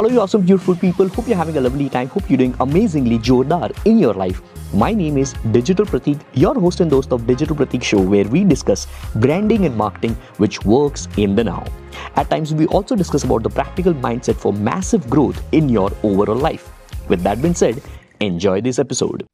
Hello, you awesome, beautiful people. Hope you're having a lovely time. Hope you're doing amazingly jordar in your life. My name is Digital Pratik, your host and host of Digital Pratik Show, where we discuss branding and marketing which works in the now. At times, we also discuss about the practical mindset for massive growth in your overall life. With that being said, enjoy this episode.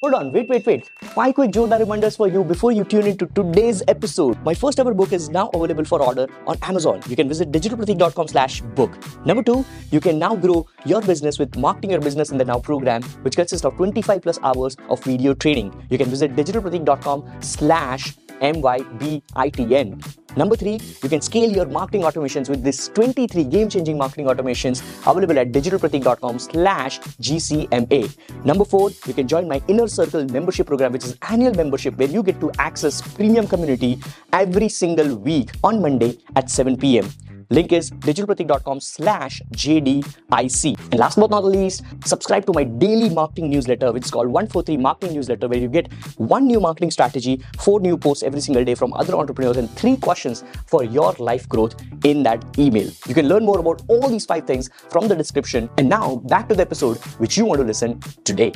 Hold on, wait, wait, wait. Five quick Jordar reminders for you before you tune into today's episode. My first ever book is now available for order on Amazon. You can visit digitalpratik.com slash book. Number two, you can now grow your business with Marketing Your Business in the Now program, which consists of 25 plus hours of video training. You can visit digitalpratik.com slash M-Y-B-I-T-N. Number three, you can scale your marketing automations with this 23 game-changing marketing automations available at digitalpratik.com slash GCMA. Number four, you can join my Inner Circle membership program, which is annual membership where you get to access premium community every single week on Monday at 7 p.m. Link is digitalpratik.com slash JDIC. And last but not least, subscribe to my daily marketing newsletter, which is called 143 Marketing Newsletter, where you get one new marketing strategy, four new posts every single day from other entrepreneurs, and three questions for your life growth in that email. You can learn more about all these five things from the description. And now back to the episode which you want to listen today.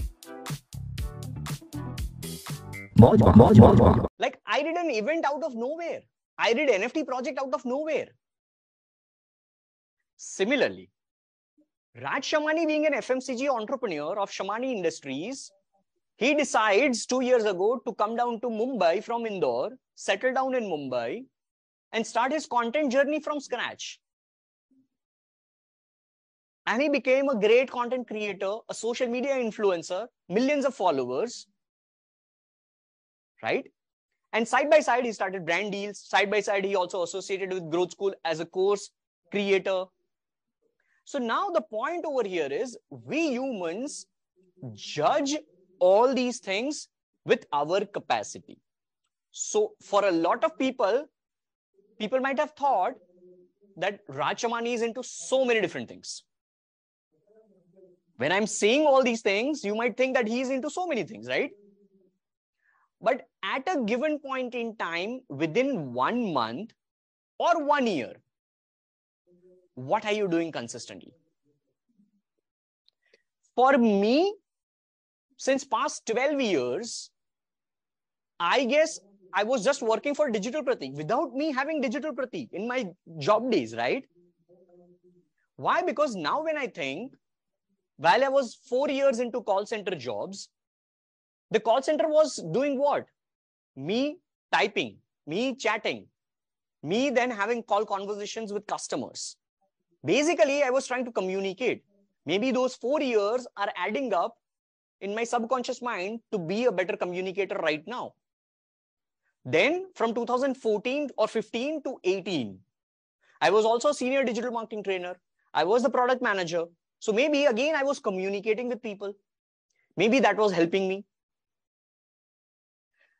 Like I did an event out of nowhere. I did NFT project out of nowhere. Similarly, Raj Shamani being an FMCG entrepreneur of Shamani Industries, he decides two years ago to come down to Mumbai from Indore, settle down in Mumbai, and start his content journey from scratch. And he became a great content creator, a social media influencer, millions of followers, right? And side by side, he started brand deals. Side by side, he also associated with Growth School as a course creator, so now the point over here is we humans judge all these things with our capacity. So for a lot of people, people might have thought that Raj Shamani is into so many different things. When I'm saying all these things, you might think that he's into so many things, right? But at a given point in time, within one month or one year, what are you doing consistently? For me, since past 12 years, I guess I was just working for Digital Pratik without me having Digital Pratik in my job days, right? Why? Because now when I think, while I was four years into call center jobs, the call center was doing what? Me typing, me chatting, me then having call conversations with customers. Basically, I was trying to communicate. Maybe those four years are adding up in my subconscious mind to be a better communicator right now. Then from 2014 or 15 to 18, I was also a senior digital marketing trainer. I was the product manager. So maybe again, I was communicating with people. Maybe that was helping me.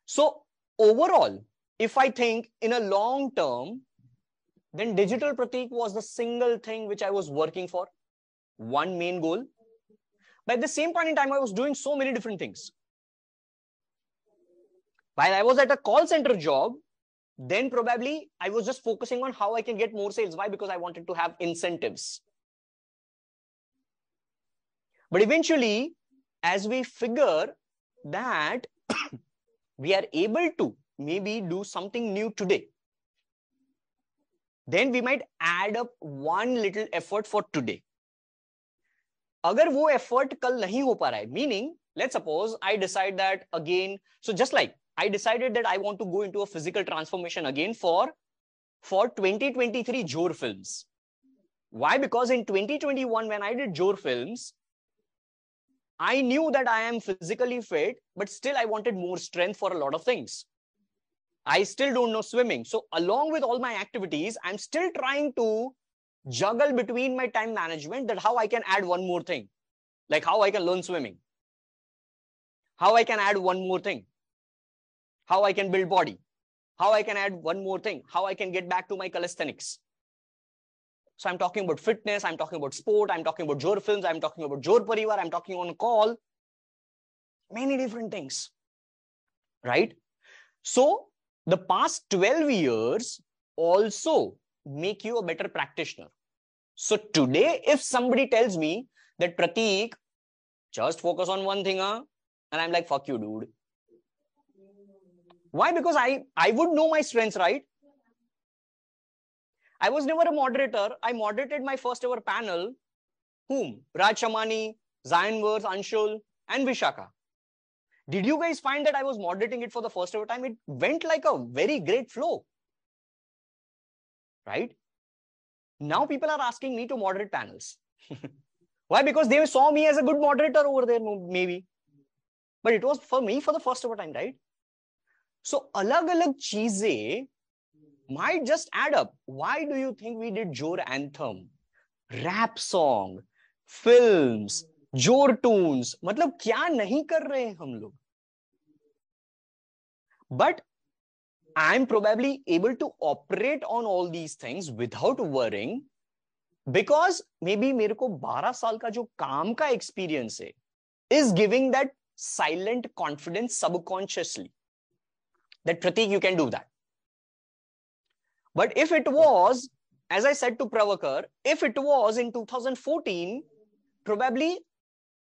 So overall, if I think in a long term, then digital pratik was the single thing which I was working for, one main goal. But at the same point in time, I was doing so many different things. While I was at a call center job, then probably I was just focusing on how I can get more sales. Why? Because I wanted to have incentives. But eventually, as we figure that we are able to maybe do something new today, then we might add up one little effort for today अगर वो effort कल नहीं हो पा रहा है meaning let's suppose I decide that again so just like I decided that I want to go into a physical transformation again for for 2023 Jor films. Why? Because in 2021 when I did Jor films, I knew that I am physically fit, but still I wanted more strength for a lot of things. I still don't know swimming. So along with all my activities, I'm still trying to juggle between my time management that how I can add one more thing, like how I can learn swimming, how I can add one more thing, how I can build body, how I can add one more thing, how I can get back to my calisthenics. So I'm talking about fitness, I'm talking about sport, I'm talking about Jor films, I'm talking about Jor Parivar, I'm talking on call, many different things, right? So the past 12 years also make you a better practitioner. So today, if somebody tells me that Pratik, just focus on one thing, huh? And I'm like, fuck you, dude. Why? Because I, I would know my strengths, right? I was never a moderator. I moderated my first ever panel. Whom? Raj Shamani, Zion Verse, Anshul, and Vishaka. Did you guys find that I was moderating it for the first ever time? It went like a very great flow. Right? Now people are asking me to moderate panels. Why? Because they saw me as a good moderator over there, maybe. But it was for me for the first ever time, right? So alag alag cheeze might just add up. Why do you think we did Jor anthem, rap song, films, ज़ोर टून्स मतलब क्या नहीं कर रहे हैं हम लोग but I am probably able to operate on all these things without worrying because maybe मेरे को 12 साल का जो काम का एक्सपीरियंस है is giving that silent confidence subconsciously that Pratik, you can do that. But if it was, as I said to Pravakar, if it was in 2014, probably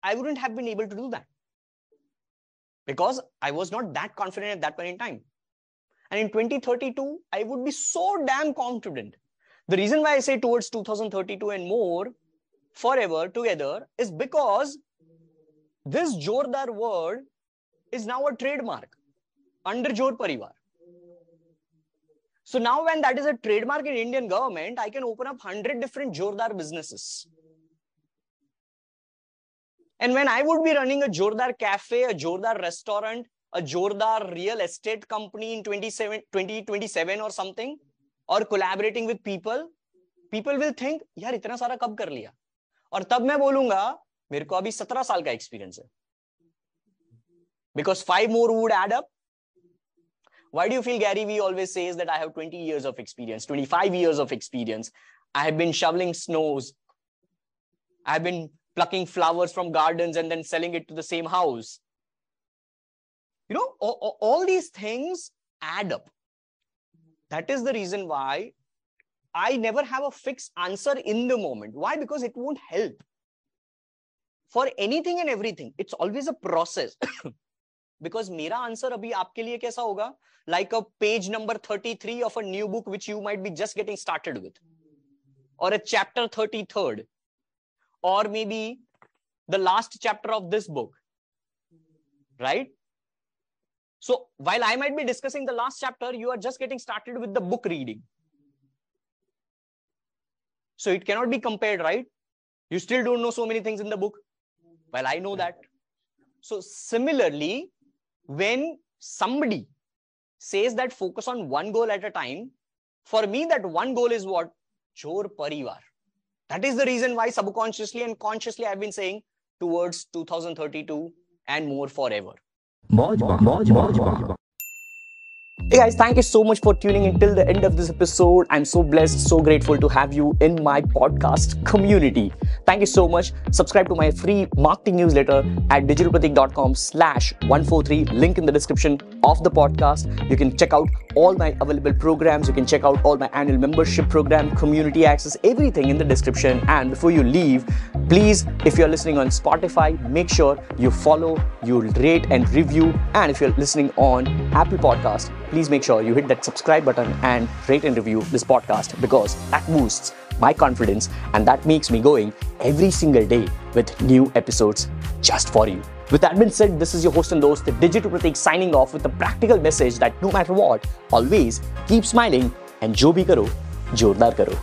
I wouldn't have been able to do that because I was not that confident at that point in time. And in 2032, I would be so damn confident. The reason why I say towards 2032 and more, forever together, is because this Jordar word is now a trademark under Jor Parivar. So now when that is a trademark in Indian government, I can open up 100 different Jordar businesses. And when I would be running a Jordar cafe, a Jordar restaurant, a Jordar real estate company in 2027 or something, or collaborating with people, people will think, यार इतना सारा कब कर लिया और तब मैं बोलूंगा मेरे को अभी सत्रह साल का एक्सपीरियंस है because five more would add up why do you feel gary vee always says that i have 20 years of experience 25 years of experience i have been shoveling snows i have been plucking flowers from gardens and then selling it to the same house. You know, all, all these things add up. That is the reason why I never have a fixed answer in the moment. Why? Because it won't help. For anything and everything, it's always a process. because मेरा answer अभी आपके लिए कैसा होगा like a page number 33 of a new book which you might be just getting started with or a chapter 33rd or maybe the last chapter of this book right? So while i might be discussing the last chapter you are just getting started with the book reading. So it cannot be compared right? You still don't know so many things in the book. Well i know that. So similarly when somebody says that focus on one goal at a time for me that one goal is what? Jor parivar that is the reason why subconsciously and consciously I've been saying towards 2032 and more forever. Hey guys, thank you so much for tuning in till the end of this episode. I'm so blessed, so grateful to have you in my podcast community. Thank you so much. Subscribe to my free marketing newsletter at digitalpratik.com slash 143. Link in the description of the podcast. You can check out all my available programs. You can check out all my annual membership program, community access, everything in the description. And before you leave, please, if you're listening on Spotify, make sure you follow, you rate and review. And if you're listening on Apple Podcast, please make sure you hit that subscribe button and rate and review this podcast because that boosts my confidence and that makes me going every single day with new episodes just for you. With that being said, this is your host and host, the Digital Pratik, signing off with a practical message that no matter what, always keep smiling and jo bhi karo, jordar karo.